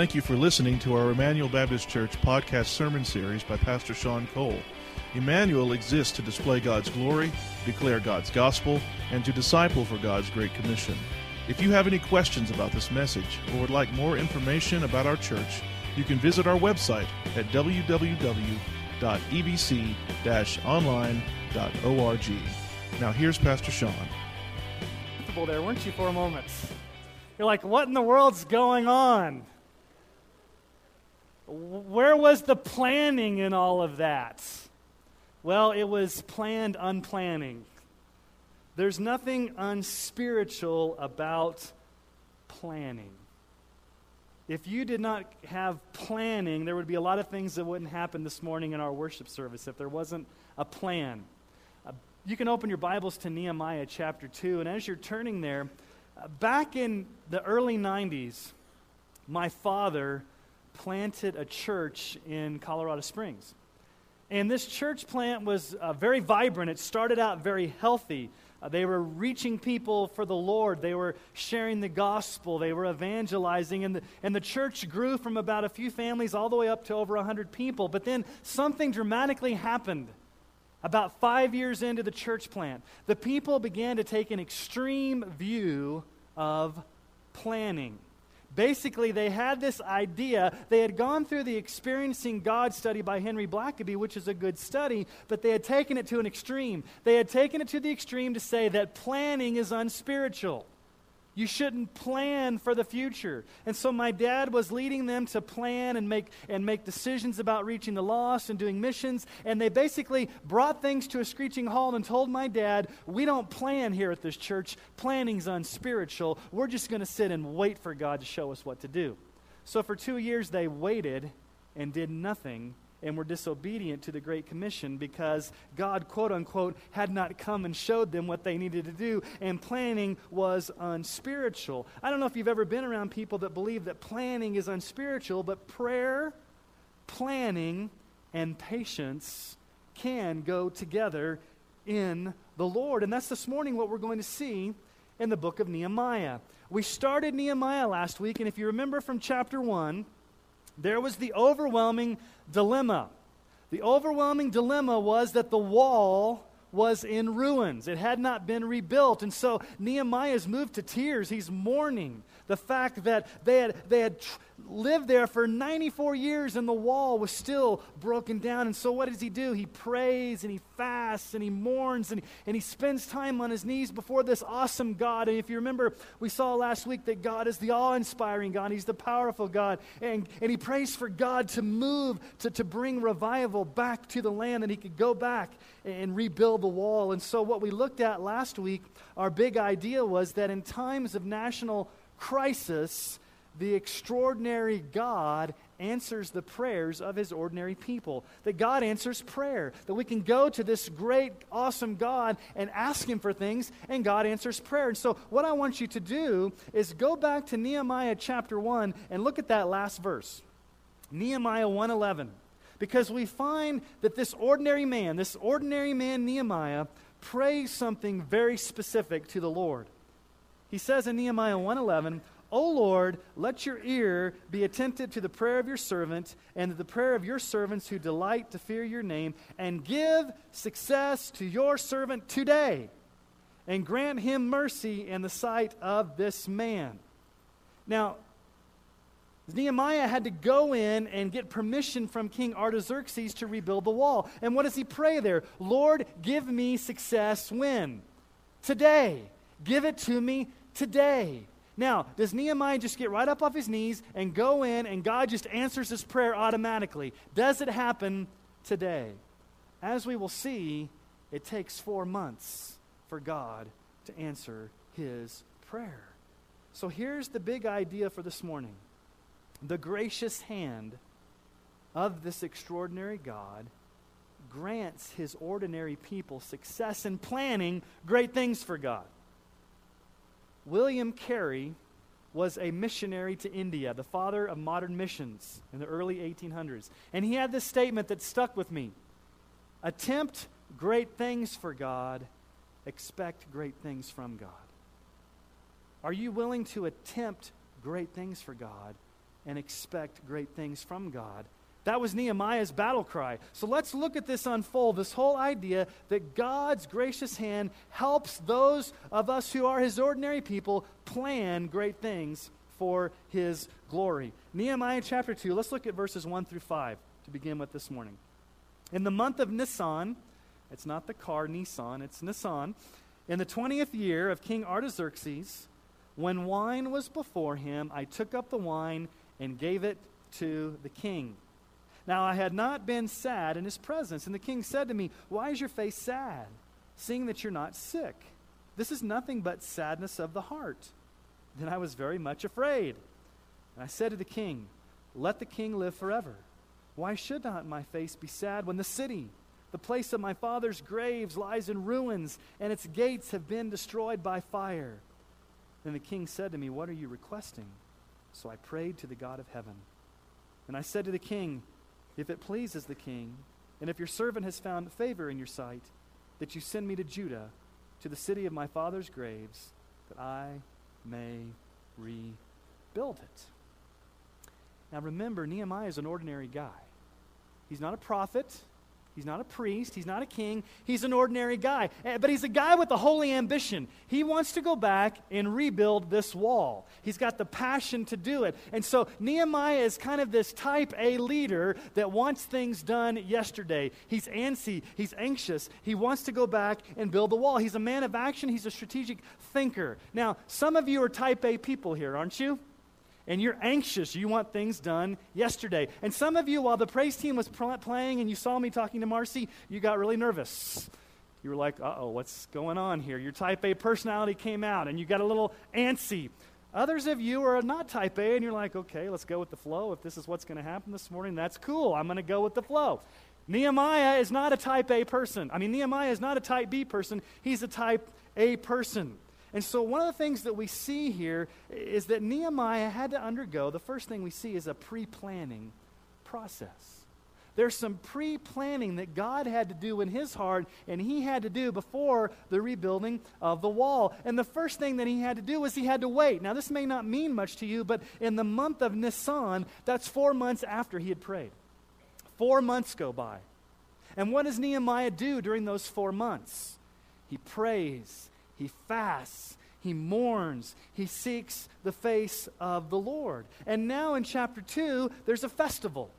Thank you for listening to our Emmanuel Baptist Church podcast sermon series by Pastor Sean Cole. Emmanuel exists to display God's glory, declare God's gospel, and to disciple for God's Great Commission. If you have any questions about this message or would like more information about our church, you can visit our website at www.ebc-online.org. Now here's Pastor Sean. There, weren't you, for a moment? You're like, what in the world's going on? Where was the planning in all of that? Well, it was planned unplanning. There's nothing unspiritual about planning. If you did not have planning, there would be a lot of things that wouldn't happen this morning in our worship service if there wasn't a plan. Uh, you can open your Bibles to Nehemiah chapter 2, and as you're turning there, uh, back in the early 90s, my father planted a church in Colorado Springs. And this church plant was uh, very vibrant. It started out very healthy. Uh, they were reaching people for the Lord. They were sharing the gospel. They were evangelizing. And the, and the church grew from about a few families all the way up to over 100 people. But then something dramatically happened. About five years into the church plant, the people began to take an extreme view of planning. Basically, they had this idea. They had gone through the Experiencing God study by Henry Blackaby, which is a good study, but they had taken it to an extreme. They had taken it to the extreme to say that planning is unspiritual. You shouldn't plan for the future. And so my dad was leading them to plan and make, and make decisions about reaching the lost and doing missions. And they basically brought things to a screeching halt and told my dad, We don't plan here at this church. Planning's unspiritual. We're just going to sit and wait for God to show us what to do. So for two years, they waited and did nothing and were disobedient to the Great Commission because God, quote unquote, had not come and showed them what they needed to do, and planning was unspiritual. I don't know if you've ever been around people that believe that planning is unspiritual, but prayer, planning, and patience can go together in the Lord. And that's this morning what we're going to see in the book of Nehemiah. We started Nehemiah last week, and if you remember from chapter 1, there was the overwhelming dilemma. The overwhelming dilemma was that the wall was in ruins. It had not been rebuilt. And so Nehemiah is moved to tears. He's mourning the fact that they had, they had tr- lived there for 94 years and the wall was still broken down. And so, what does he do? He prays and he fasts and he mourns and, and he spends time on his knees before this awesome God. And if you remember, we saw last week that God is the awe inspiring God, He's the powerful God. And, and he prays for God to move, to, to bring revival back to the land, that he could go back and rebuild the wall. And so, what we looked at last week, our big idea was that in times of national crisis, the extraordinary God answers the prayers of his ordinary people. That God answers prayer. That we can go to this great, awesome God and ask him for things, and God answers prayer. And so, what I want you to do is go back to Nehemiah chapter 1 and look at that last verse. Nehemiah 1:11. Because we find that this ordinary man, this ordinary man Nehemiah, prays something very specific to the Lord. He says in Nehemiah 1:11, O Lord, let your ear be attentive to the prayer of your servant and to the prayer of your servants who delight to fear your name, and give success to your servant today, and grant him mercy in the sight of this man. Now, Nehemiah had to go in and get permission from King Artaxerxes to rebuild the wall. And what does he pray there? Lord, give me success when? Today. Give it to me today. Now, does Nehemiah just get right up off his knees and go in and God just answers his prayer automatically? Does it happen today? As we will see, it takes four months for God to answer his prayer. So here's the big idea for this morning the gracious hand of this extraordinary God grants his ordinary people success in planning great things for God. William Carey was a missionary to India, the father of modern missions in the early 1800s. And he had this statement that stuck with me Attempt great things for God, expect great things from God. Are you willing to attempt great things for God and expect great things from God. That was Nehemiah's battle cry. So let's look at this unfold this whole idea that God's gracious hand helps those of us who are his ordinary people plan great things for his glory. Nehemiah chapter 2, let's look at verses 1 through 5 to begin with this morning. In the month of Nisan, it's not the car Nissan, it's Nisan, in the 20th year of King Artaxerxes, when wine was before him, I took up the wine and gave it to the king. Now I had not been sad in his presence. And the king said to me, Why is your face sad, seeing that you're not sick? This is nothing but sadness of the heart. Then I was very much afraid. And I said to the king, Let the king live forever. Why should not my face be sad when the city, the place of my father's graves, lies in ruins, and its gates have been destroyed by fire? Then the king said to me, What are you requesting? So I prayed to the God of heaven. And I said to the king, If it pleases the king, and if your servant has found favor in your sight, that you send me to Judah, to the city of my father's graves, that I may rebuild it. Now remember, Nehemiah is an ordinary guy. He's not a prophet. He's not a priest. He's not a king. He's an ordinary guy. Eh, but he's a guy with a holy ambition. He wants to go back and rebuild this wall. He's got the passion to do it. And so Nehemiah is kind of this type A leader that wants things done yesterday. He's antsy. He's anxious. He wants to go back and build the wall. He's a man of action. He's a strategic thinker. Now, some of you are type A people here, aren't you? And you're anxious. You want things done yesterday. And some of you, while the praise team was playing and you saw me talking to Marcy, you got really nervous. You were like, uh oh, what's going on here? Your type A personality came out and you got a little antsy. Others of you are not type A and you're like, okay, let's go with the flow. If this is what's going to happen this morning, that's cool. I'm going to go with the flow. Nehemiah is not a type A person. I mean, Nehemiah is not a type B person. He's a type A person. And so, one of the things that we see here is that Nehemiah had to undergo, the first thing we see is a pre planning process. There's some pre planning that God had to do in his heart, and he had to do before the rebuilding of the wall. And the first thing that he had to do was he had to wait. Now, this may not mean much to you, but in the month of Nisan, that's four months after he had prayed. Four months go by. And what does Nehemiah do during those four months? He prays he fasts, he mourns, he seeks the face of the Lord. And now in chapter 2, there's a festival.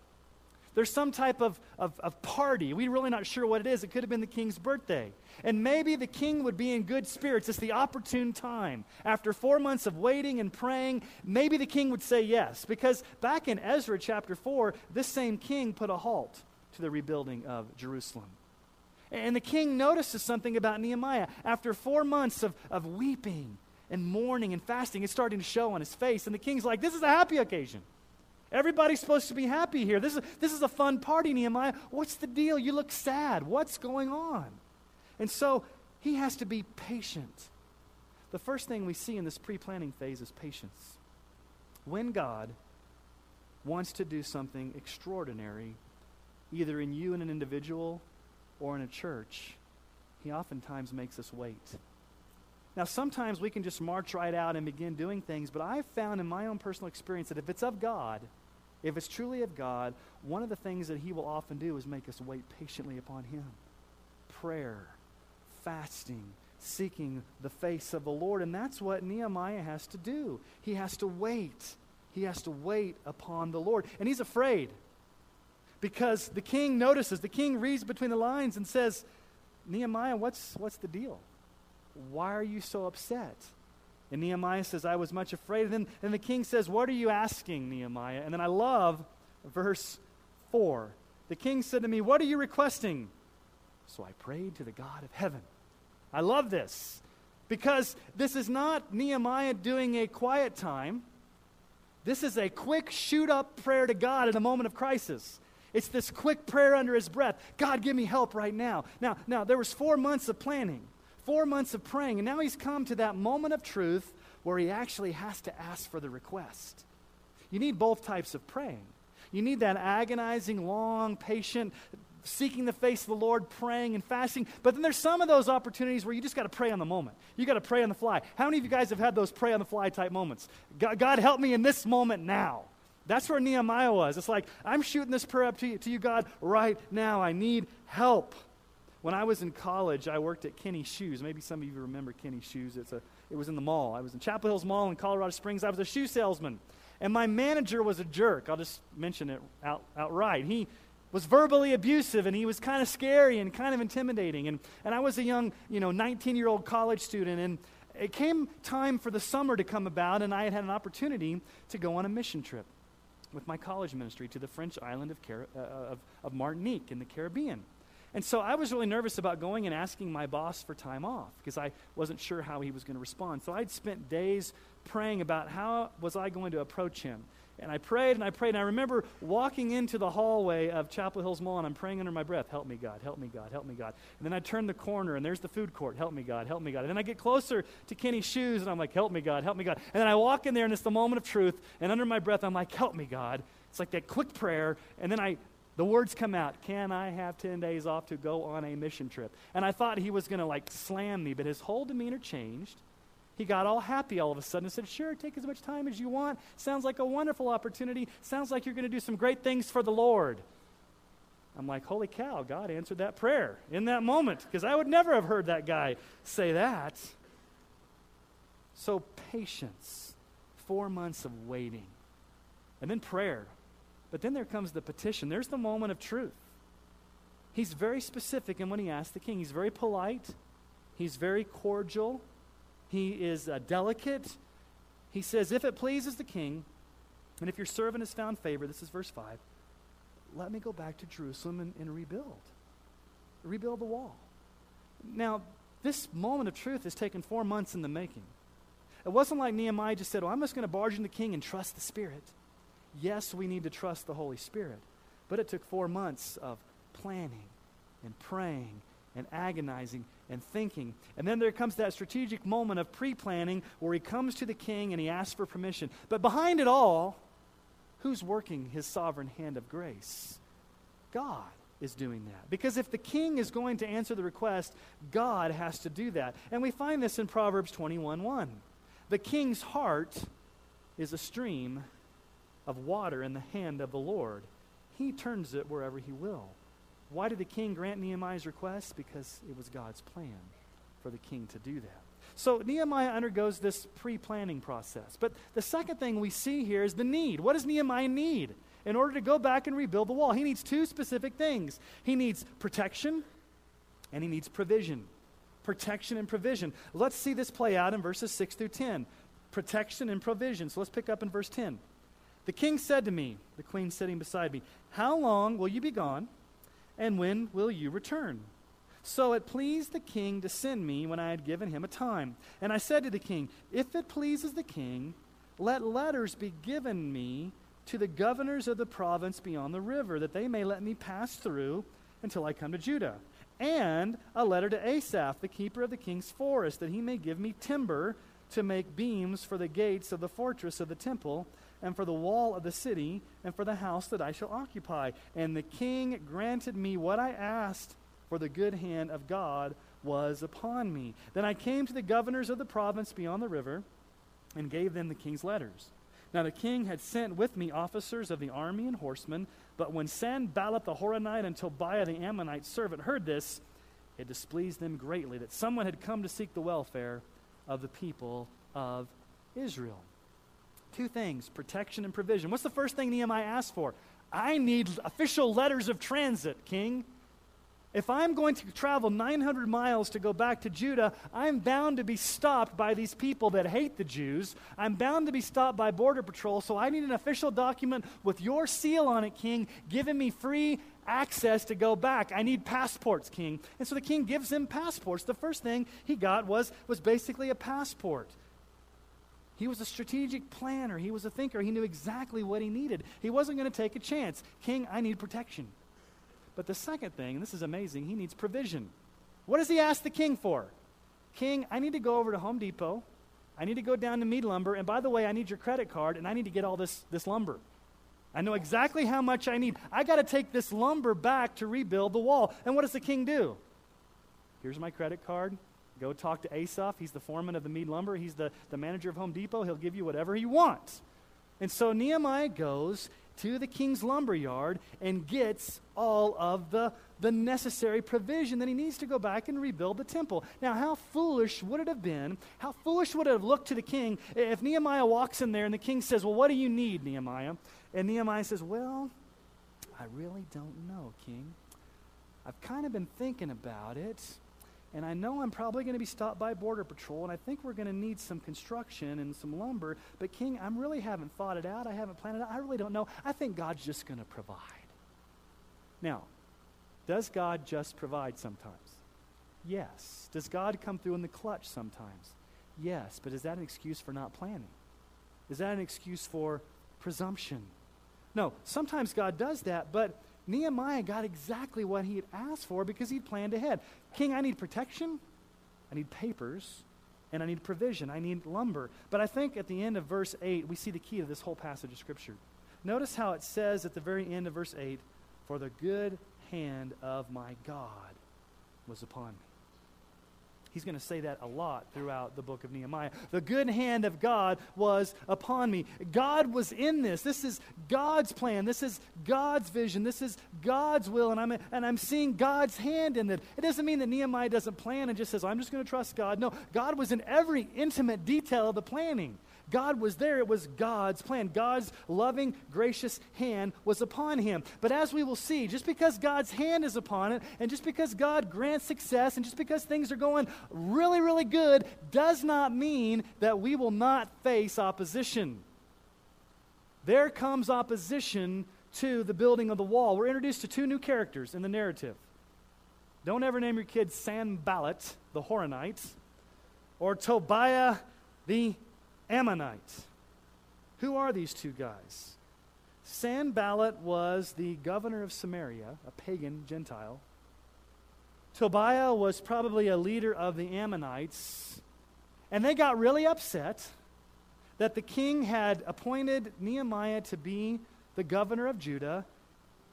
There's some type of, of, of, party. We're really not sure what it is. It could have been the king's birthday. And maybe the king would be in good spirits. It's the opportune time. After four months of waiting and praying, maybe the king would say yes. Because back in Ezra chapter 4, this same king put a halt to the rebuilding of Jerusalem. And the king notices something about Nehemiah. After four months of, of weeping and mourning and fasting, it's starting to show on his face. And the king's like, This is a happy occasion. Everybody's supposed to be happy here. This is, this is a fun party, Nehemiah. What's the deal? You look sad. What's going on? And so he has to be patient. The first thing we see in this pre planning phase is patience. When God wants to do something extraordinary, either in you and an individual or in a church, he oftentimes makes us wait. Now, sometimes we can just march right out and begin doing things, but I've found in my own personal experience that if it's of God, if it's truly of God, one of the things that He will often do is make us wait patiently upon Him. Prayer, fasting, seeking the face of the Lord. And that's what Nehemiah has to do. He has to wait. He has to wait upon the Lord. And he's afraid because the king notices, the king reads between the lines and says, Nehemiah, what's, what's the deal? Why are you so upset? And Nehemiah says, I was much afraid. And then, and the king says, What are you asking, Nehemiah? And then I love verse 4. The king said to me, What are you requesting? So I prayed to the God of heaven. I love this because this is not Nehemiah doing a quiet time. This is a quick shoot up prayer to God in a moment of crisis. It's this quick prayer under his breath. God, give me help right now. Now, now there was four months of planning, four months of praying, and now he's come to that moment of truth where he actually has to ask for the request. You need both types of praying. You need that agonizing, long, patient, seeking the face of the Lord, praying and fasting. But then there's some of those opportunities where you just got to pray on the moment. You got to pray on the fly. How many of you guys have had those pray on the fly type moments? God, God, help me in this moment now. That's where Nehemiah was. It's like, I'm shooting this prayer up to you, to you, God, right now. I need help. When I was in college, I worked at Kinney Shoes. Maybe some of you remember Kinney Shoes. It's a, it was in the mall. I was in Chapel Hills Mall in Colorado Springs. I was a shoe salesman. And my manager was a jerk. I'll just mention it out, outright. He was verbally abusive and he was kind of scary and kind of intimidating. And, and I was a young, you know, 19 year old college student. And it came time for the summer to come about, and I had had an opportunity to go on a mission trip with my college ministry to the French island of, Car- uh, of, of Martinique in the Caribbean. And so I was really nervous about going and asking my boss for time off because I wasn't sure how he was going to respond. So I'd spent days praying about how was I going to approach him. And I prayed and I prayed. And I remember walking into the hallway of Chapel Hills Mall and I'm praying under my breath, Help me, God, help me, God, help me, God. And then I turn the corner and there's the food court, Help me, God, help me, God. And then I get closer to Kinney's shoes and I'm like, Help me, God, help me, God. And then I walk in there and it's the moment of truth. And under my breath, I'm like, Help me, God. It's like that quick prayer. And then I, the words come out, Can I have 10 days off to go on a mission trip? And I thought he was going to like slam me, but his whole demeanor changed. He got all happy all of a sudden and said, Sure, take as much time as you want. Sounds like a wonderful opportunity. Sounds like you're going to do some great things for the Lord. I'm like, Holy cow, God answered that prayer in that moment because I would never have heard that guy say that. So, patience, four months of waiting, and then prayer. But then there comes the petition. There's the moment of truth. He's very specific in when he asks the king. He's very polite, he's very cordial, he is uh, delicate. He says, If it pleases the king, and if your servant has found favor, this is verse 5, let me go back to Jerusalem and, and rebuild. Rebuild the wall. Now, this moment of truth has taken four months in the making. It wasn't like Nehemiah just said, Well, I'm just going to barge in the king and trust the Spirit. Yes, we need to trust the Holy Spirit. But it took four months of planning and praying and agonizing and thinking. And then there comes that strategic moment of pre planning where he comes to the king and he asks for permission. But behind it all, who's working his sovereign hand of grace? God is doing that. Because if the king is going to answer the request, God has to do that. And we find this in Proverbs 21 1. The king's heart is a stream of water in the hand of the Lord. He turns it wherever he will. Why did the king grant Nehemiah's request? Because it was God's plan for the king to do that. So Nehemiah undergoes this pre planning process. But the second thing we see here is the need. What does Nehemiah need in order to go back and rebuild the wall? He needs two specific things he needs protection and he needs provision. Protection and provision. Let's see this play out in verses 6 through 10. Protection and provision. So let's pick up in verse 10. The king said to me, the queen sitting beside me, How long will you be gone? And when will you return? So it pleased the king to send me when I had given him a time. And I said to the king, If it pleases the king, let letters be given me to the governors of the province beyond the river, that they may let me pass through until I come to Judah. And a letter to Asaph, the keeper of the king's forest, that he may give me timber to make beams for the gates of the fortress of the temple and for the wall of the city, and for the house that I shall occupy. And the king granted me what I asked, for the good hand of God was upon me. Then I came to the governors of the province beyond the river, and gave them the king's letters. Now the king had sent with me officers of the army and horsemen, but when Sanballat the Horonite and Tobiah the Ammonite servant heard this, it displeased them greatly that someone had come to seek the welfare of the people of Israel. Two things protection and provision. What's the first thing Nehemiah asked for? I need official letters of transit, king. If I'm going to travel 900 miles to go back to Judah, I'm bound to be stopped by these people that hate the Jews. I'm bound to be stopped by Border Patrol, so I need an official document with your seal on it, King, giving me free access to go back. I need passports, King. And so the king gives him passports. The first thing he got was, was basically a passport. He was a strategic planner. He was a thinker. He knew exactly what he needed. He wasn't going to take a chance. King, I need protection. But the second thing, and this is amazing, he needs provision. What does he ask the king for? King, I need to go over to Home Depot. I need to go down to Mead Lumber. And by the way, I need your credit card and I need to get all this, this lumber. I know exactly how much I need. I got to take this lumber back to rebuild the wall. And what does the king do? Here's my credit card. Go talk to Asaph. He's the foreman of the Mead Lumber. He's the, the manager of Home Depot. He'll give you whatever he wants. And so Nehemiah goes to the king's lumber yard and gets all of the, the necessary provision that he needs to go back and rebuild the temple. Now, how foolish would it have been? How foolish would it have looked to the king if Nehemiah walks in there and the king says, Well, what do you need, Nehemiah? And Nehemiah says, Well, I really don't know, king. I've kind of been thinking about it. And I know I'm probably going to be stopped by Border Patrol, and I think we're going to need some construction and some lumber. But, King, I really haven't thought it out. I haven't planned it out. I really don't know. I think God's just going to provide. Now, does God just provide sometimes? Yes. Does God come through in the clutch sometimes? Yes. But is that an excuse for not planning? Is that an excuse for presumption? No. Sometimes God does that, but Nehemiah got exactly what he had asked for because he'd planned ahead. King, I need protection, I need papers, and I need provision. I need lumber. But I think at the end of verse 8, we see the key to this whole passage of Scripture. Notice how it says at the very end of verse 8, For the good hand of my God was upon me. He's going to say that a lot throughout the book of Nehemiah. The good hand of God was upon me. God was in this. This is God's plan. This is God's vision. This is God's will. And I'm, and I'm seeing God's hand in it. It doesn't mean that Nehemiah doesn't plan and just says, I'm just going to trust God. No, God was in every intimate detail of the planning. God was there. It was God's plan. God's loving, gracious hand was upon him. But as we will see, just because God's hand is upon it, and just because God grants success, and just because things are going really, really good, does not mean that we will not face opposition. There comes opposition to the building of the wall. We're introduced to two new characters in the narrative. Don't ever name your kid Sanballat, the Horonite, or Tobiah, the Ammonite. Who are these two guys? Sanballat was the governor of Samaria, a pagan Gentile. Tobiah was probably a leader of the Ammonites. And they got really upset that the king had appointed Nehemiah to be the governor of Judah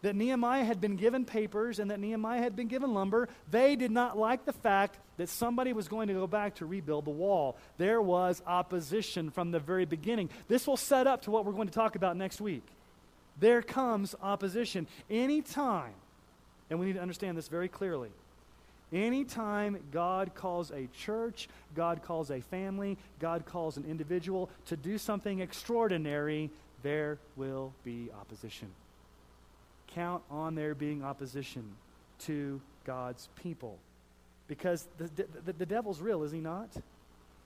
that Nehemiah had been given papers and that Nehemiah had been given lumber, they did not like the fact that somebody was going to go back to rebuild the wall. There was opposition from the very beginning. This will set up to what we're going to talk about next week. There comes opposition. Anytime, and we need to understand this very clearly. Anytime God calls a church, God calls a family, God calls an individual to do something extraordinary, there will be opposition count on there being opposition to God's people. Because the, the, the, devil's real, is he not?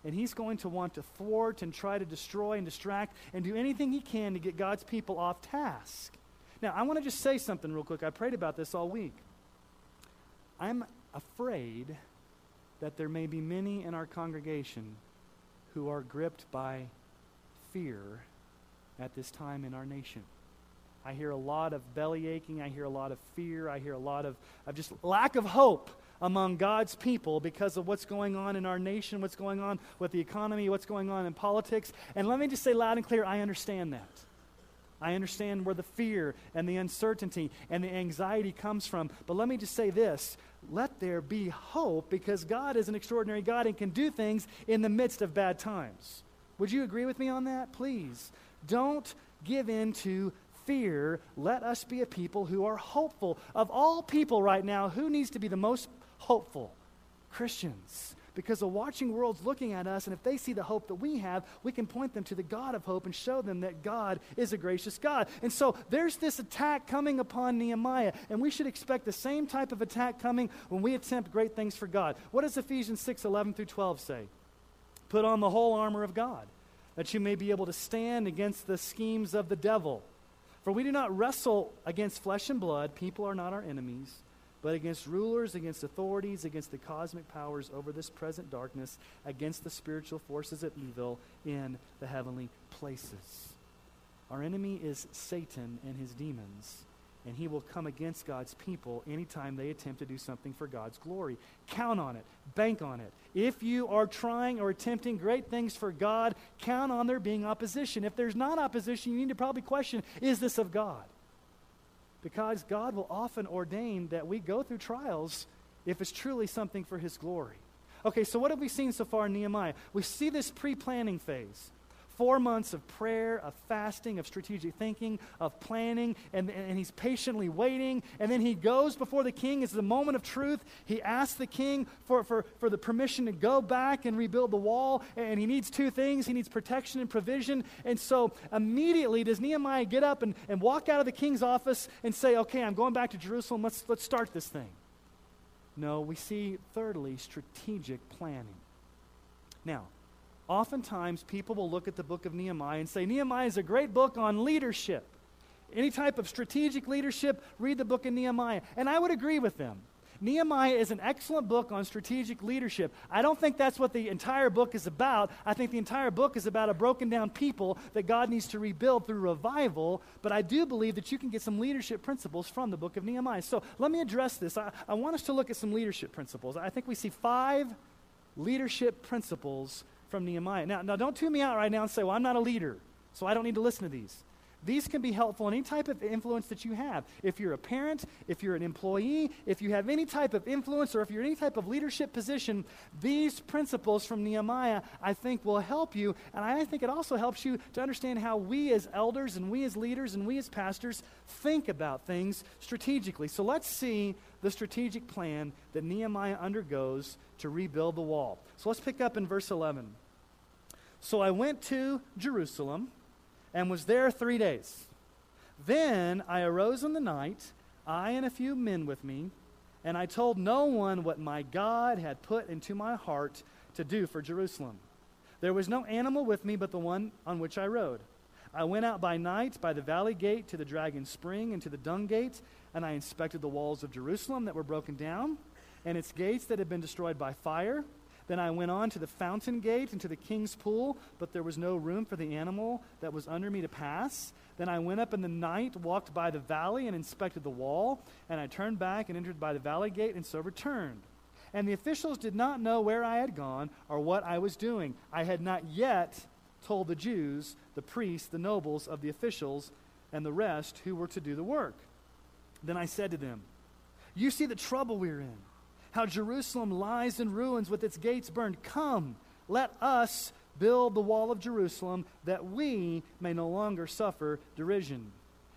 And he's going to want to thwart and try to destroy and distract and do anything he can to get God's people off task. Now, I want to just say something real quick. I prayed about this all week. I'm afraid that there may be many in our congregation who are gripped by fear at this time in our nation. I hear a lot of belly aching. I hear a lot of fear. I hear a lot of, of just lack of hope among God's people because of what's going on in our nation, what's going on with the economy, what's going on in politics. And let me just say loud and clear I understand that. I understand where the fear and the uncertainty and the anxiety comes from. But let me just say this let there be hope because God is an extraordinary God and can do things in the midst of bad times. Would you agree with me on that? Please. Don't give in to fear, let us be a people who are hopeful. Of all people right now, who needs to be the most hopeful? Christians. Because the watching world's looking at us, and if they see the hope that we have, we can point them to the God of hope and show them that God is a gracious God. And so there's this attack coming upon Nehemiah, and we should expect the same type of attack coming when we attempt great things for God. What does Ephesians 6 11 through 12 say? Put on the whole armor of God, that you may be able to stand against the schemes of the devil. For we do not wrestle against flesh and blood, people are not our enemies, but against rulers, against authorities, against the cosmic powers over this present darkness, against the spiritual forces of evil in the heavenly places. Our enemy is Satan and his demons and he will come against God's people anytime they attempt to do something for God's glory. Count on it, bank on it. If you are trying or attempting great things for God, count on there being opposition. If there's not opposition, you need to probably question is this of God? Because God will often ordain that we go through trials if it's truly something for his glory. Okay, so what have we seen so far in Nehemiah? We see this pre planning phase. Four months of prayer, of fasting, of strategic thinking, of planning, and, and he's patiently waiting. And then he goes before the king. It's the moment of truth. He asks the king for, for, for the permission to go back and rebuild the wall. And he needs two things he needs protection and provision. And so immediately does Nehemiah get up and, and walk out of the king's office and say, Okay, I'm going back to Jerusalem. Let's, let's start this thing. No, we see, thirdly, strategic planning. Now, oftentimes people will look at the book of Nehemiah and say, Nehemiah is a great book on leadership. Any type of strategic leadership, read the book of Nehemiah. And I would agree with them. Nehemiah is an excellent book on strategic leadership. I don't think that's what the entire book is about. I think the entire book is about a broken down people that God needs to rebuild through revival. But I do believe that you can get some leadership principles from the book of Nehemiah. So let me address this. I, I want us to look at some leadership principles. I think we see five leadership principles from Nehemiah. Now, now don't tune me out right now and say, well, I'm not a leader, so I don't need to listen to these. These can be helpful in any type of influence that you have. If you're a parent, if you're an employee, if you have any type of influence, or if you're in any type of leadership position, these principles from Nehemiah, I think, will help you. And I think it also helps you to understand how we as elders and we as leaders and we as pastors think about things strategically. So let's see the strategic plan that Nehemiah undergoes to rebuild the wall. So let's pick up in verse 11. So I went to Jerusalem and was there three days. Then I arose in the night, I and a few men with me, and I told no one what my God had put into my heart to do for Jerusalem. There was no animal with me but the one on which I rode. I went out by night by the valley gate to the dragon spring and to the dung gate, and I inspected the walls of Jerusalem that were broken down, and its gates that had been destroyed by fire then I went on to the fountain gate and to the king's pool, but there was no room for the animal that was under me to pass. Then I went up in the night, walked by the valley, and inspected the wall. And I turned back and entered by the valley gate, and so returned. And the officials did not know where I had gone or what I was doing. I had not yet told the Jews, the priests, the nobles of the officials, and the rest who were to do the work. Then I said to them, You see the trouble we're in how Jerusalem lies in ruins with its gates burned. Come, let us build the wall of Jerusalem that we may no longer suffer derision.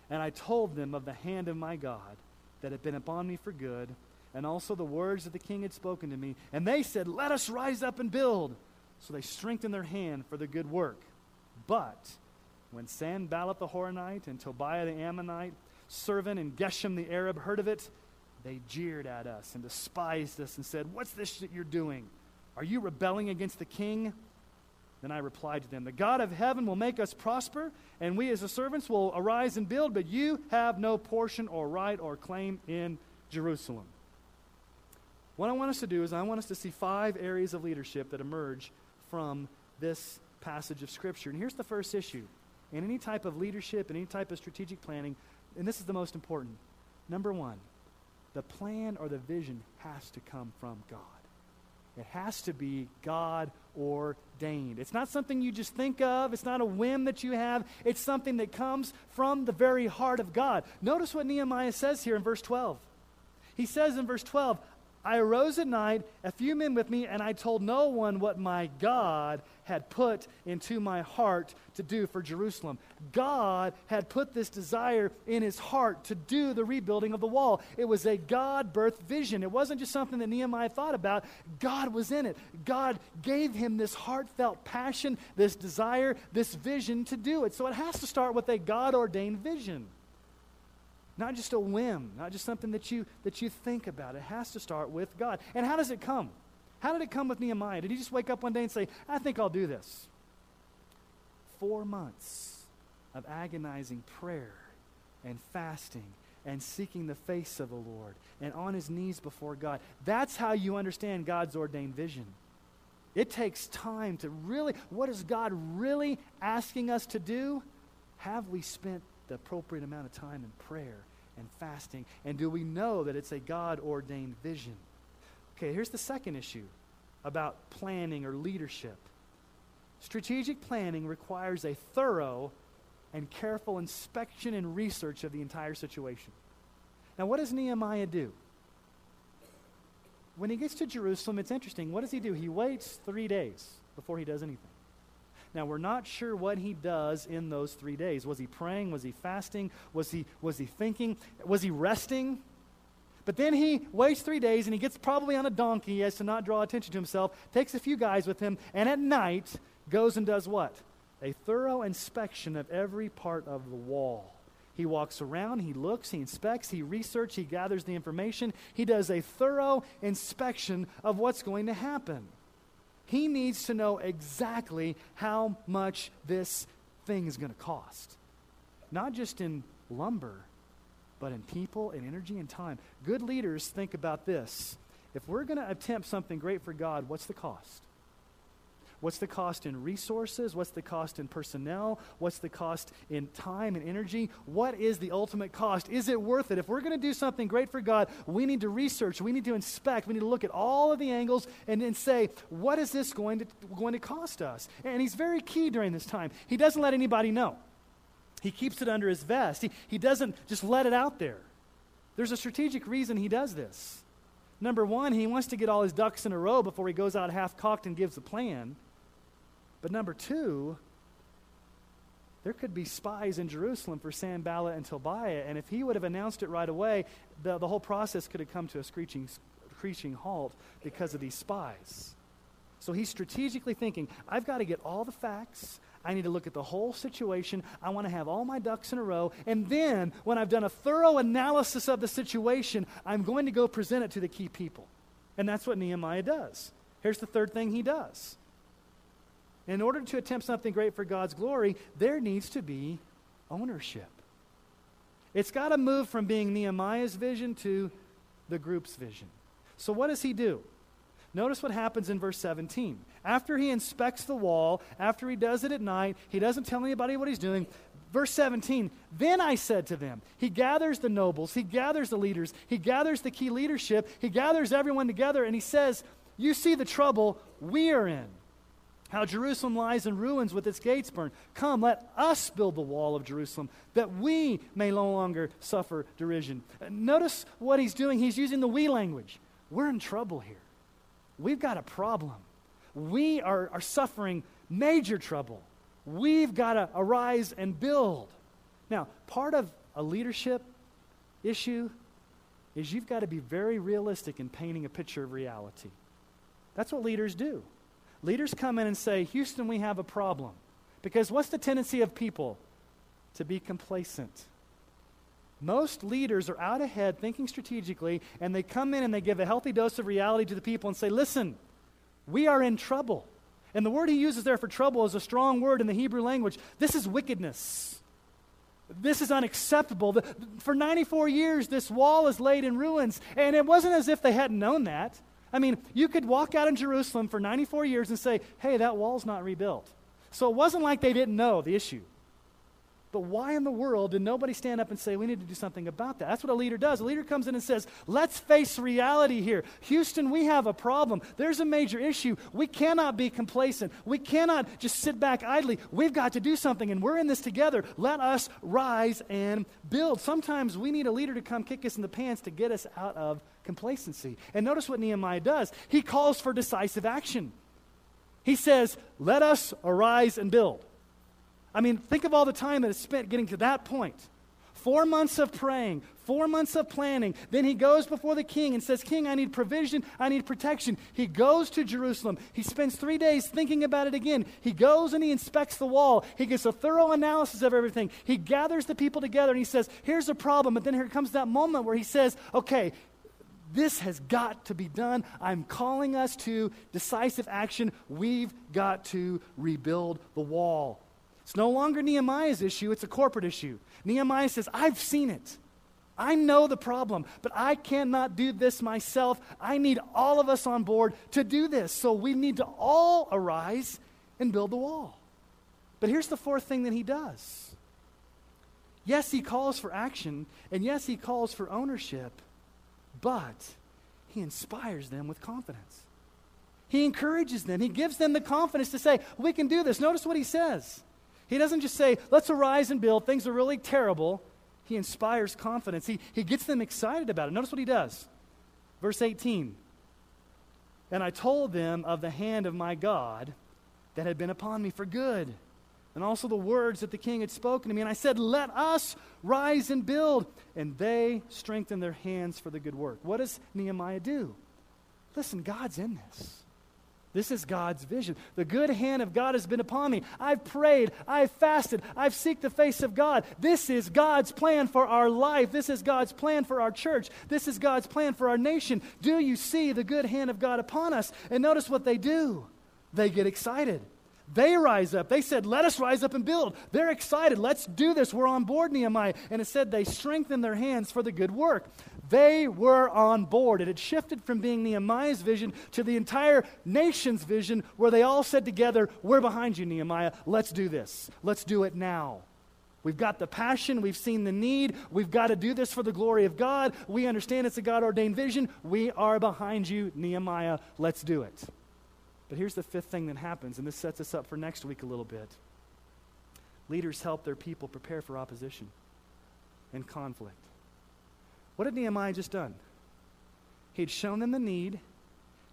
And I told them of the hand of my God that had been upon me for good, and also the words that the king had spoken to me. And they said, Let us rise up and build. So they strengthened their hand for the good work. But when Sanballat the Horonite and Tobiah the Ammonite, servant and Geshem the Arab heard of it, they jeered at us and despised us and said, What's this that you're doing? Are you rebelling against the king? Then I replied to them, The God of heaven will make us prosper, and we as the servants will arise and build, but you have no portion or right or claim in Jerusalem. What I want us to do is, I want us to see five areas of leadership that emerge from this passage of Scripture. And here's the first issue in any type of leadership, in any type of strategic planning, and this is the most important. Number one, the plan or the vision has to come from God. It has to be God ordained. It's not something you just think of, it's not a whim that you have, it's something that comes from the very heart of God. Notice what Nehemiah says here in verse 12. He says in verse 12, I arose at night, a few men with me, and I told no one what my God had put into my heart to do for Jerusalem. God had put this desire in his heart to do the rebuilding of the wall. It was a God birthed vision. It wasn't just something that Nehemiah thought about, God was in it. God gave him this heartfelt passion, this desire, this vision to do it. So it has to start with a God ordained vision. Not just a whim, not just something that you, that you think about. It has to start with God. And how does it come? How did it come with Nehemiah? Did he just wake up one day and say, I think I'll do this? Four months of agonizing prayer and fasting and seeking the face of the Lord and on his knees before God. That's how you understand God's ordained vision. It takes time to really, what is God really asking us to do? Have we spent the appropriate amount of time in prayer and fasting? And do we know that it's a God ordained vision? Okay, here's the second issue about planning or leadership. Strategic planning requires a thorough and careful inspection and research of the entire situation. Now, what does Nehemiah do? When he gets to Jerusalem, it's interesting. What does he do? He waits three days before he does anything. Now, we're not sure what he does in those three days. Was he praying? Was he fasting? Was he, was he thinking? Was he resting? But then he waits three days and he gets probably on a donkey as to not draw attention to himself, takes a few guys with him, and at night goes and does what? A thorough inspection of every part of the wall. He walks around, he looks, he inspects, he researches, he gathers the information. He does a thorough inspection of what's going to happen. He needs to know exactly how much this thing is going to cost. Not just in lumber, but in people and energy and time. Good leaders think about this. If we're going to attempt something great for God, what's the cost? What's the cost in resources? What's the cost in personnel? What's the cost in time and energy? What is the ultimate cost? Is it worth it? If we're going to do something great for God, we need to research, we need to inspect, we need to look at all of the angles and then say, what is this going to, going to cost us? And he's very key during this time. He doesn't let anybody know, he keeps it under his vest. He, he doesn't just let it out there. There's a strategic reason he does this. Number one, he wants to get all his ducks in a row before he goes out half cocked and gives a plan. But number two, there could be spies in Jerusalem for Sanballat and Tobiah, and if he would have announced it right away, the, the whole process could have come to a screeching, screeching halt because of these spies. So he's strategically thinking, I've got to get all the facts. I need to look at the whole situation. I want to have all my ducks in a row. And then, when I've done a thorough analysis of the situation, I'm going to go present it to the key people. And that's what Nehemiah does. Here's the third thing he does in order to attempt something great for God's glory, there needs to be ownership. It's got to move from being Nehemiah's vision to the group's vision. So, what does he do? Notice what happens in verse 17. After he inspects the wall, after he does it at night, he doesn't tell anybody what he's doing. Verse 17, then I said to them, he gathers the nobles, he gathers the leaders, he gathers the key leadership, he gathers everyone together, and he says, You see the trouble we are in how Jerusalem lies in ruins with its gates burned. Come, let us build the wall of Jerusalem that we may no longer suffer derision. Notice what he's doing. He's using the we language. We're in trouble here. We've got a problem. We are, are suffering major trouble. We've got to arise and build. Now, part of a leadership issue is you've got to be very realistic in painting a picture of reality. That's what leaders do. Leaders come in and say, Houston, we have a problem. Because what's the tendency of people? To be complacent. Most leaders are out ahead thinking strategically, and they come in and they give a healthy dose of reality to the people and say, Listen, we are in trouble. And the word he uses there for trouble is a strong word in the Hebrew language. This is wickedness. This is unacceptable. For 94 years, this wall is laid in ruins. And it wasn't as if they hadn't known that. I mean, you could walk out in Jerusalem for 94 years and say, hey, that wall's not rebuilt. So it wasn't like they didn't know the issue. But why in the world did nobody stand up and say, we need to do something about that? That's what a leader does. A leader comes in and says, let's face reality here. Houston, we have a problem. There's a major issue. We cannot be complacent. We cannot just sit back idly. We've got to do something, and we're in this together. Let us rise and build. Sometimes we need a leader to come kick us in the pants to get us out of complacency. And notice what Nehemiah does he calls for decisive action. He says, Let us arise and build. I mean, think of all the time that is spent getting to that point. Four months of praying, four months of planning. Then he goes before the king and says, King, I need provision, I need protection. He goes to Jerusalem. He spends three days thinking about it again. He goes and he inspects the wall. He gets a thorough analysis of everything. He gathers the people together and he says, Here's a problem. But then here comes that moment where he says, Okay, this has got to be done. I'm calling us to decisive action. We've got to rebuild the wall. It's no longer Nehemiah's issue, it's a corporate issue. Nehemiah says, I've seen it. I know the problem, but I cannot do this myself. I need all of us on board to do this. So we need to all arise and build the wall. But here's the fourth thing that he does. Yes, he calls for action, and yes, he calls for ownership, but he inspires them with confidence. He encourages them. He gives them the confidence to say, We can do this. Notice what he says. He doesn't just say, Let's arise and build. Things are really terrible. He inspires confidence. He, he gets them excited about it. Notice what he does. Verse 18 And I told them of the hand of my God that had been upon me for good, and also the words that the king had spoken to me. And I said, Let us rise and build. And they strengthened their hands for the good work. What does Nehemiah do? Listen, God's in this. This is God's vision. The good hand of God has been upon me. I've prayed. I've fasted. I've seeked the face of God. This is God's plan for our life. This is God's plan for our church. This is God's plan for our nation. Do you see the good hand of God upon us? And notice what they do. They get excited. They rise up. They said, Let us rise up and build. They're excited. Let's do this. We're on board, Nehemiah. And it said they strengthened their hands for the good work. They were on board. It had shifted from being Nehemiah's vision to the entire nation's vision, where they all said together, We're behind you, Nehemiah. Let's do this. Let's do it now. We've got the passion. We've seen the need. We've got to do this for the glory of God. We understand it's a God ordained vision. We are behind you, Nehemiah. Let's do it. But here's the fifth thing that happens, and this sets us up for next week a little bit. Leaders help their people prepare for opposition and conflict. What had Nehemiah just done? He'd shown them the need,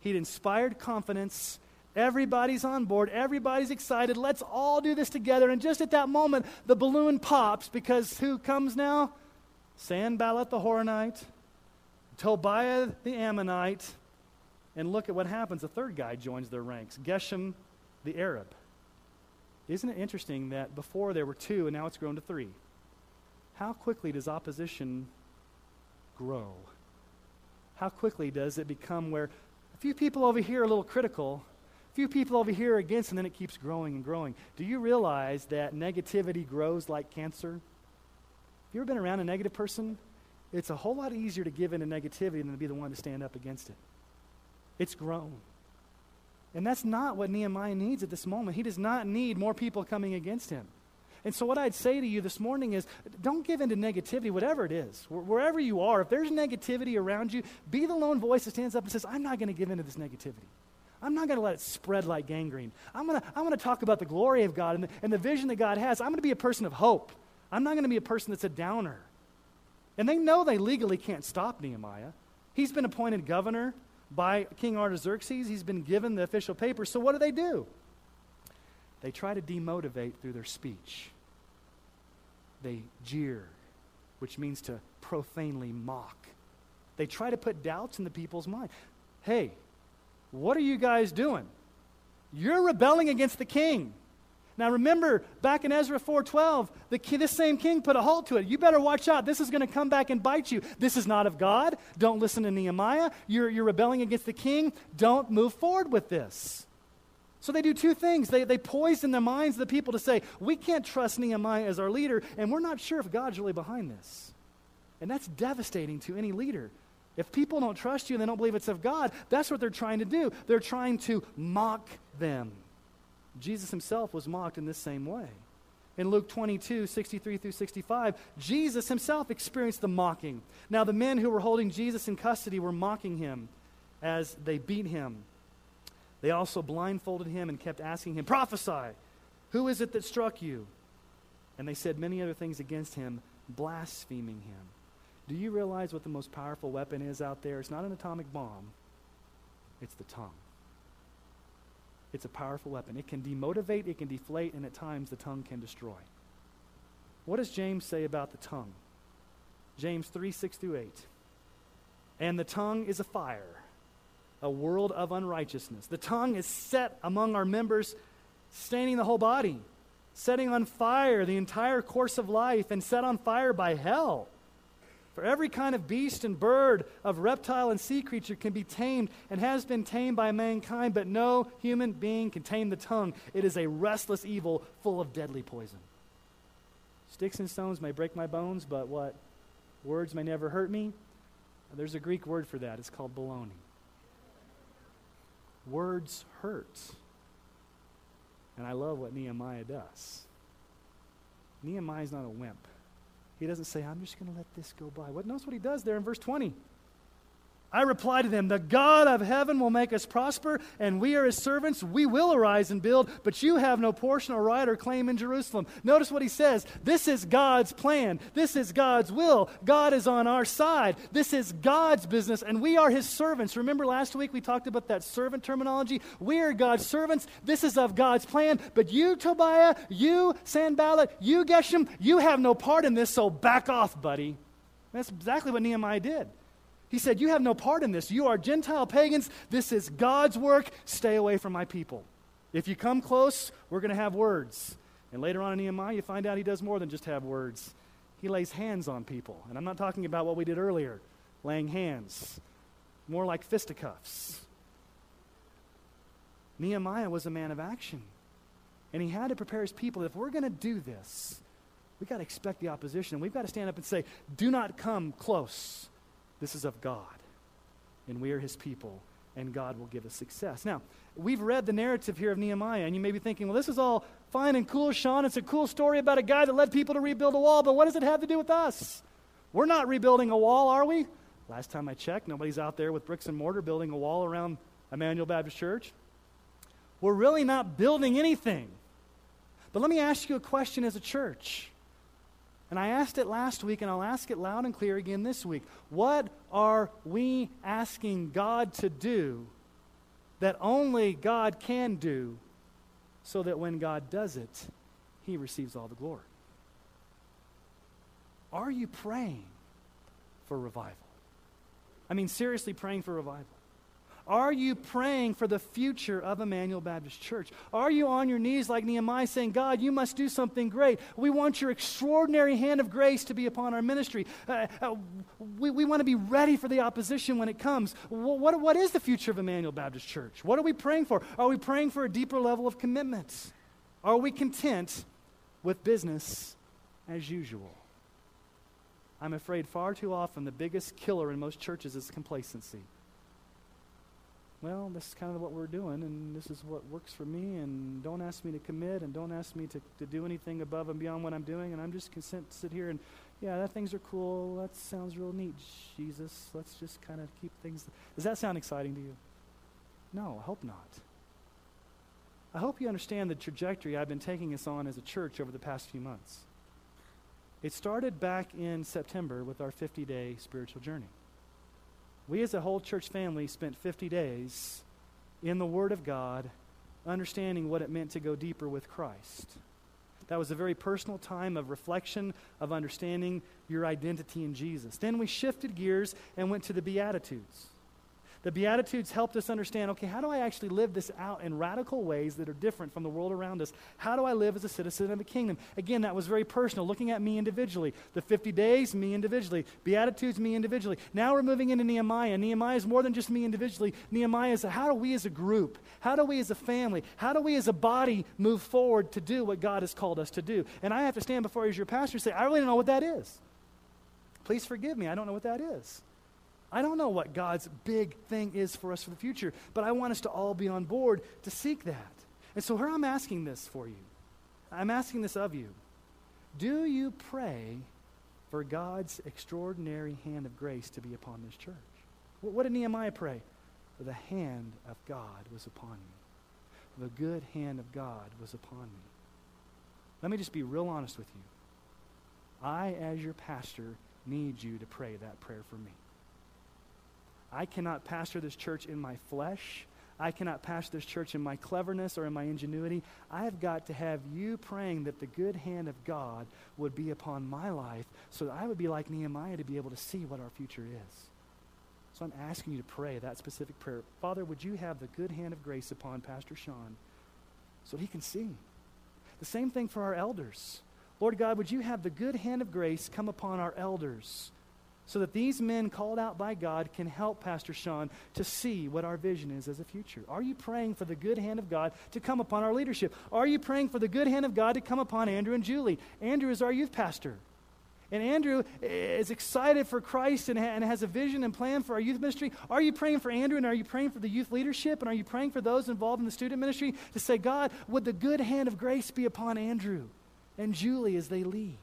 he'd inspired confidence. Everybody's on board. Everybody's excited. Let's all do this together. And just at that moment, the balloon pops because who comes now? Sanballat the Horonite, Tobiah the Ammonite, and look at what happens. A third guy joins their ranks Geshem the Arab. Isn't it interesting that before there were two and now it's grown to three? How quickly does opposition grow? How quickly does it become where a few people over here are a little critical, a few people over here are against, and then it keeps growing and growing? Do you realize that negativity grows like cancer? Have you ever been around a negative person? It's a whole lot easier to give in to negativity than to be the one to stand up against it. It's grown. And that's not what Nehemiah needs at this moment. He does not need more people coming against him. And so, what I'd say to you this morning is don't give in to negativity, whatever it is. Wherever you are, if there's negativity around you, be the lone voice that stands up and says, I'm not going to give in to this negativity. I'm not going to let it spread like gangrene. I'm going to, I'm to talk about the glory of God and the, and the vision that God has. I'm going to be a person of hope. I'm not going to be a person that's a downer. And they know they legally can't stop Nehemiah. He's been appointed governor by King Artaxerxes. He's been given the official papers. So, what do they do? They try to demotivate through their speech they jeer, which means to profanely mock. They try to put doubts in the people's mind. Hey, what are you guys doing? You're rebelling against the king. Now remember, back in Ezra 4:12, the this same king put a halt to it. You better watch out. This is going to come back and bite you. This is not of God. Don't listen to Nehemiah. You're, you're rebelling against the king. Don't move forward with this. So they do two things. They, they poison the minds of the people to say, we can't trust Nehemiah as our leader, and we're not sure if God's really behind this. And that's devastating to any leader. If people don't trust you and they don't believe it's of God, that's what they're trying to do. They're trying to mock them. Jesus himself was mocked in this same way. In Luke 22, 63 through 65, Jesus himself experienced the mocking. Now, the men who were holding Jesus in custody were mocking him as they beat him. They also blindfolded him and kept asking him, Prophesy! Who is it that struck you? And they said many other things against him, blaspheming him. Do you realize what the most powerful weapon is out there? It's not an atomic bomb, it's the tongue. It's a powerful weapon. It can demotivate, it can deflate, and at times the tongue can destroy. What does James say about the tongue? James 3 6 through 8. And the tongue is a fire a world of unrighteousness. The tongue is set among our members, staining the whole body, setting on fire the entire course of life, and set on fire by hell. For every kind of beast and bird, of reptile and sea creature can be tamed and has been tamed by mankind, but no human being can tame the tongue. It is a restless evil full of deadly poison. Sticks and stones may break my bones, but what? Words may never hurt me. There's a Greek word for that. It's called baloney. Words hurt. And I love what Nehemiah does. Nehemiah's not a wimp. He doesn't say, I'm just going to let this go by. What notice what he does there in verse 20? I reply to them, The God of heaven will make us prosper, and we are his servants. We will arise and build, but you have no portion or right or claim in Jerusalem. Notice what he says. This is God's plan. This is God's will. God is on our side. This is God's business, and we are his servants. Remember last week we talked about that servant terminology? We are God's servants. This is of God's plan, but you, Tobiah, you, Sanballat, you, Geshem, you have no part in this, so back off, buddy. That's exactly what Nehemiah did. He said, You have no part in this. You are Gentile pagans. This is God's work. Stay away from my people. If you come close, we're going to have words. And later on in Nehemiah, you find out he does more than just have words. He lays hands on people. And I'm not talking about what we did earlier, laying hands, more like fisticuffs. Nehemiah was a man of action. And he had to prepare his people. If we're going to do this, we've got to expect the opposition. We've got to stand up and say, Do not come close. This is of God, and we are his people, and God will give us success. Now, we've read the narrative here of Nehemiah, and you may be thinking, well, this is all fine and cool, Sean. It's a cool story about a guy that led people to rebuild a wall, but what does it have to do with us? We're not rebuilding a wall, are we? Last time I checked, nobody's out there with bricks and mortar building a wall around Emmanuel Baptist Church. We're really not building anything. But let me ask you a question as a church. And I asked it last week, and I'll ask it loud and clear again this week. What are we asking God to do that only God can do so that when God does it, he receives all the glory? Are you praying for revival? I mean, seriously praying for revival. Are you praying for the future of Emmanuel Baptist Church? Are you on your knees like Nehemiah saying, God, you must do something great? We want your extraordinary hand of grace to be upon our ministry. Uh, uh, we, we want to be ready for the opposition when it comes. What, what, what is the future of Emmanuel Baptist Church? What are we praying for? Are we praying for a deeper level of commitment? Are we content with business as usual? I'm afraid far too often the biggest killer in most churches is complacency well, this is kind of what we're doing, and this is what works for me, and don't ask me to commit, and don't ask me to, to do anything above and beyond what I'm doing, and I'm just content to sit here and, yeah, that things are cool. That sounds real neat, Jesus. Let's just kind of keep things. Does that sound exciting to you? No, I hope not. I hope you understand the trajectory I've been taking us on as a church over the past few months. It started back in September with our 50 day spiritual journey. We as a whole church family spent 50 days in the Word of God, understanding what it meant to go deeper with Christ. That was a very personal time of reflection, of understanding your identity in Jesus. Then we shifted gears and went to the Beatitudes. The Beatitudes helped us understand okay, how do I actually live this out in radical ways that are different from the world around us? How do I live as a citizen of the kingdom? Again, that was very personal, looking at me individually. The 50 days, me individually. Beatitudes, me individually. Now we're moving into Nehemiah. Nehemiah is more than just me individually. Nehemiah is how do we as a group, how do we as a family, how do we as a body move forward to do what God has called us to do? And I have to stand before you as your pastor and say, I really don't know what that is. Please forgive me, I don't know what that is. I don't know what God's big thing is for us for the future, but I want us to all be on board to seek that. And so here I'm asking this for you. I'm asking this of you. Do you pray for God's extraordinary hand of grace to be upon this church? What did Nehemiah pray? For the hand of God was upon me. The good hand of God was upon me. Let me just be real honest with you. I, as your pastor, need you to pray that prayer for me. I cannot pastor this church in my flesh. I cannot pastor this church in my cleverness or in my ingenuity. I have got to have you praying that the good hand of God would be upon my life so that I would be like Nehemiah to be able to see what our future is. So I'm asking you to pray that specific prayer. Father, would you have the good hand of grace upon Pastor Sean so that he can see? The same thing for our elders. Lord God, would you have the good hand of grace come upon our elders so that these men called out by God can help Pastor Sean to see what our vision is as a future. Are you praying for the good hand of God to come upon our leadership? Are you praying for the good hand of God to come upon Andrew and Julie? Andrew is our youth pastor. And Andrew is excited for Christ and, ha- and, has a vision and plan for our youth ministry. Are you praying for Andrew and are you praying for the youth leadership? And are you praying for those involved in the student ministry to say, God, would the good hand of grace be upon Andrew and Julie as they lead?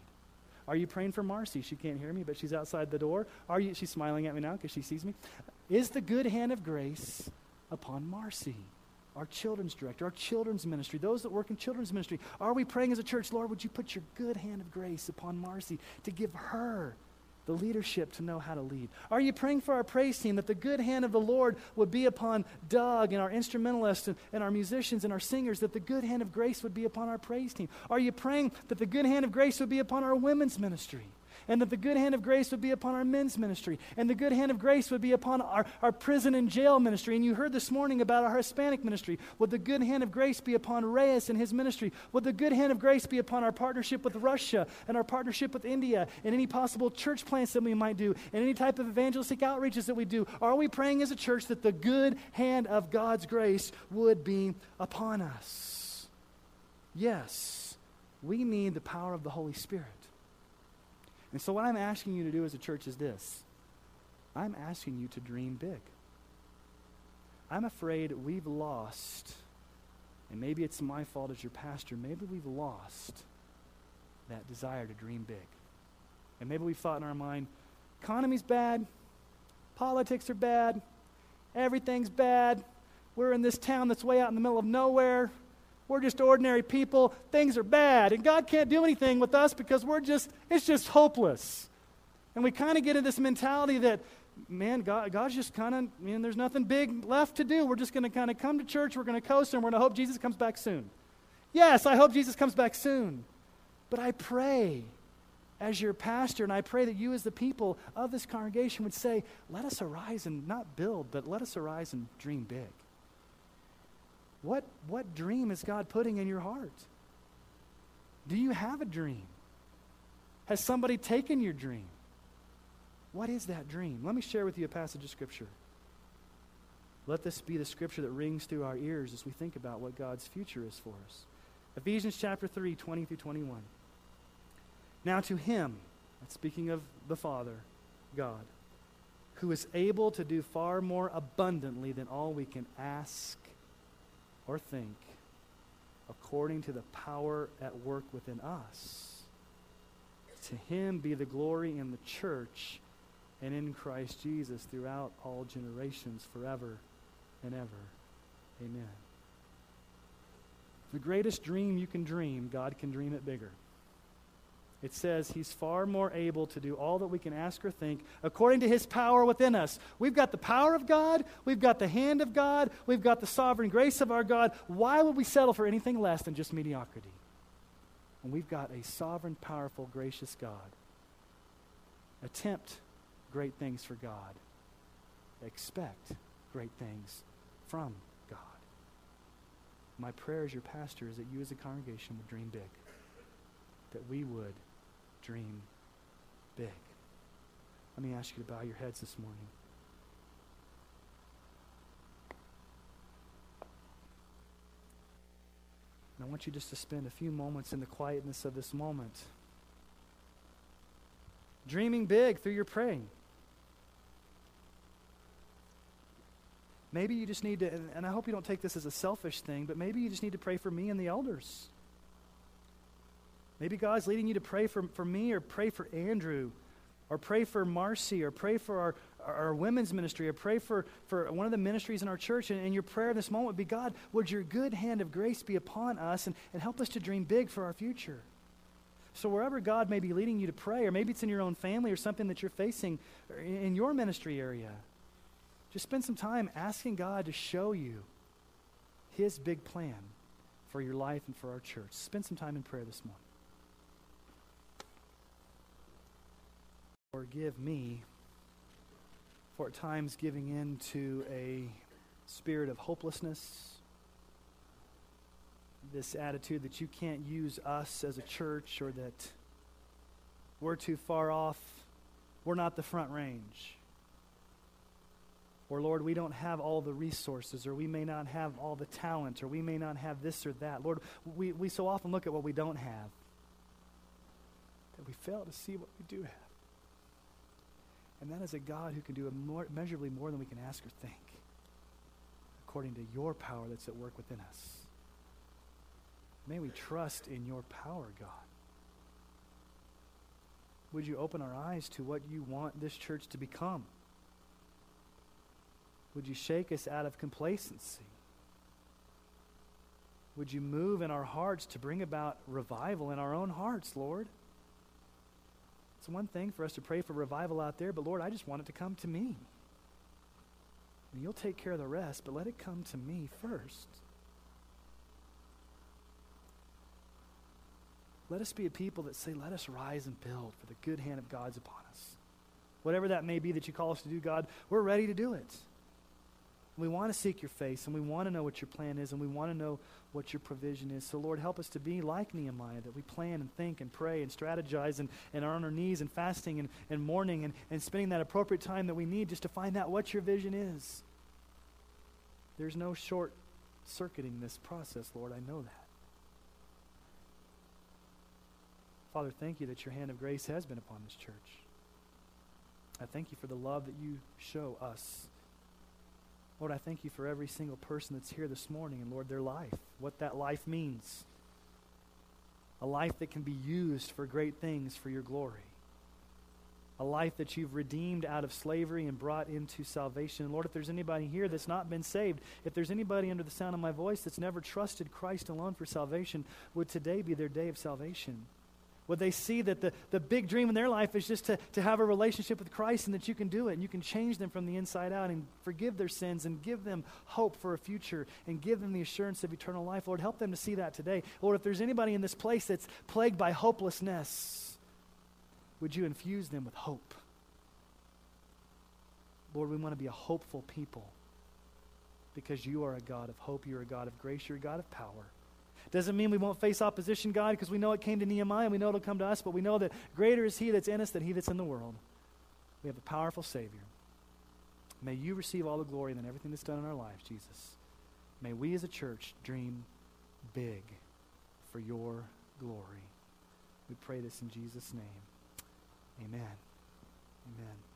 Are you praying for Marcy? She can't hear me, but she's outside the door. Are you? She's smiling at me now because she sees me. Is the good hand of grace upon Marcy, our children's director, our children's ministry, those that work in children's ministry? Are we praying as a church, Lord, would you put your good hand of grace upon Marcy to give her the leadership to know how to lead? Are you praying for our praise team that the good hand of the Lord would be upon Doug and our instrumentalists and, and, our musicians and our singers, that the good hand of grace would be upon our praise team? Are you praying that the good hand of grace would be upon our women's ministry? And that the good hand of grace would be upon our men's ministry, and the good hand of grace would be upon our, our prison and jail ministry. And you heard this morning about our Hispanic ministry. Would the good hand of grace be upon Reyes and his ministry? Would the good hand of grace be upon our partnership with Russia and our partnership with India and any possible church plants that we might do and any type of evangelistic outreaches that we do? Are we praying as a church that the good hand of God's grace would be upon us? Yes, we need the power of the Holy Spirit. And so, what I'm asking you to do as a church is this I'm asking you to dream big. I'm afraid we've lost, and maybe it's my fault as your pastor, maybe we've lost that desire to dream big. And maybe we've thought in our mind, economy's bad, politics are bad, everything's bad, we're in this town that's way out in the middle of nowhere. We're just ordinary people. Things are bad. And God can't do anything with us because we're just, it's just hopeless. And we kind of get into this mentality that, man, God, God's just kind of, I mean, there's nothing big left to do. We're just going to kind of come to church. We're going to coast and we're going to hope Jesus comes back soon. Yes, I hope Jesus comes back soon. But I pray as your pastor, and I pray that you, as the people of this congregation, would say, let us arise and not build, but let us arise and dream big. What, what dream is God putting in your heart? Do you have a dream? Has somebody taken your dream? What is that dream? Let me share with you a passage of Scripture. Let this be the Scripture that rings through our ears as we think about what God's future is for us. Ephesians chapter 3, 20 through 21. Now to Him, speaking of the Father, God, who is able to do far more abundantly than all we can ask or think according to the power at work within us. To him be the glory in the church and in Christ Jesus throughout all generations, forever and ever. Amen. The greatest dream you can dream, God can dream it bigger. It says he's far more able to do all that we can ask or think according to his power within us. We've got the power of God, we've got the hand of God, we've got the sovereign grace of our God. Why would we settle for anything less than just mediocrity? And we've got a sovereign, powerful, gracious God. Attempt great things for God. Expect great things from God. My prayer as your pastor is that you as a congregation would dream big. That we would dream big. Let me ask you to bow your heads this morning. And I want you just to spend a few moments in the quietness of this moment. Dreaming big through your praying. Maybe you just need to, and I hope you don't take this as a selfish thing, but maybe you just need to pray for me and the elders. Maybe God's leading you to pray for, for me or pray for Andrew or pray for Marcy or pray for our, our women's ministry or pray for, for one of the ministries in our church. And, and your prayer in this moment would be God, would your good hand of grace be upon us and, and help us to dream big for our future? So, wherever God may be leading you to pray, or maybe it's in your own family or something that you're facing in your ministry area, just spend some time asking God to show you His big plan for your life and for our church. Spend some time in prayer this morning. Forgive me for at times giving in to a spirit of hopelessness, this attitude that you can't use us as a church or that we're too far off, we're not the front range. Or, Lord, we don't have all the resources, or we may not have all the talent, or we may not have this or that. Lord, we, we so often look at what we don't have that we fail to see what we do have. And that is a God who can do immeasurably more than we can ask or think, according to your power that's at work within us. May we trust in your power, God. Would you open our eyes to what you want this church to become? Would you shake us out of complacency? Would you move in our hearts to bring about revival in our own hearts, Lord? It's one thing for us to pray for revival out there, but Lord, I just want it to come to me. And you'll take care of the rest, but let it come to me first. Let us be a people that say, Let us rise and build, for the good hand of God's upon us. Whatever that may be that you call us to do, God, we're ready to do it. We want to seek your face, and we want to know what your plan is, and we want to know what your provision is. So, Lord, help us to be like Nehemiah, that we plan and think and pray and strategize and, and are on our knees and fasting and, and mourning and, and spending that appropriate time that we need just to find out what your vision is. There's no short circuiting this process, Lord. I know that. Father, thank you that your hand of grace has been upon this church. I thank you for the love that you show us. Lord, I thank you for every single person that's here this morning, and Lord, their life, what that life means. A life that can be used for great things for your glory. A life that you've redeemed out of slavery and brought into salvation. And Lord, if there's anybody here that's not been saved, if there's anybody under the sound of my voice that's never trusted Christ alone for salvation, would today be their day of salvation? Would they see that the, the big dream in their life is just to, to have a relationship with Christ and that you can do it and you can change them from the inside out and forgive their sins and give them hope for a future and give them the assurance of eternal life? Lord, help them to see that today. Lord, if there's anybody in this place that's plagued by hopelessness, would you infuse them with hope? Lord, we want to be a hopeful people because you are a God of hope, you're a God of grace, you're a God of power. Doesn't mean we won't face opposition, God, because we know it came to Nehemiah and we know it'll come to us, but we know that greater is He that's in us than He that's in the world. We have a powerful Savior. May you receive all the glory and everything that's done in our lives, Jesus. May we as a church dream big for your glory. We pray this in Jesus' name. Amen. Amen.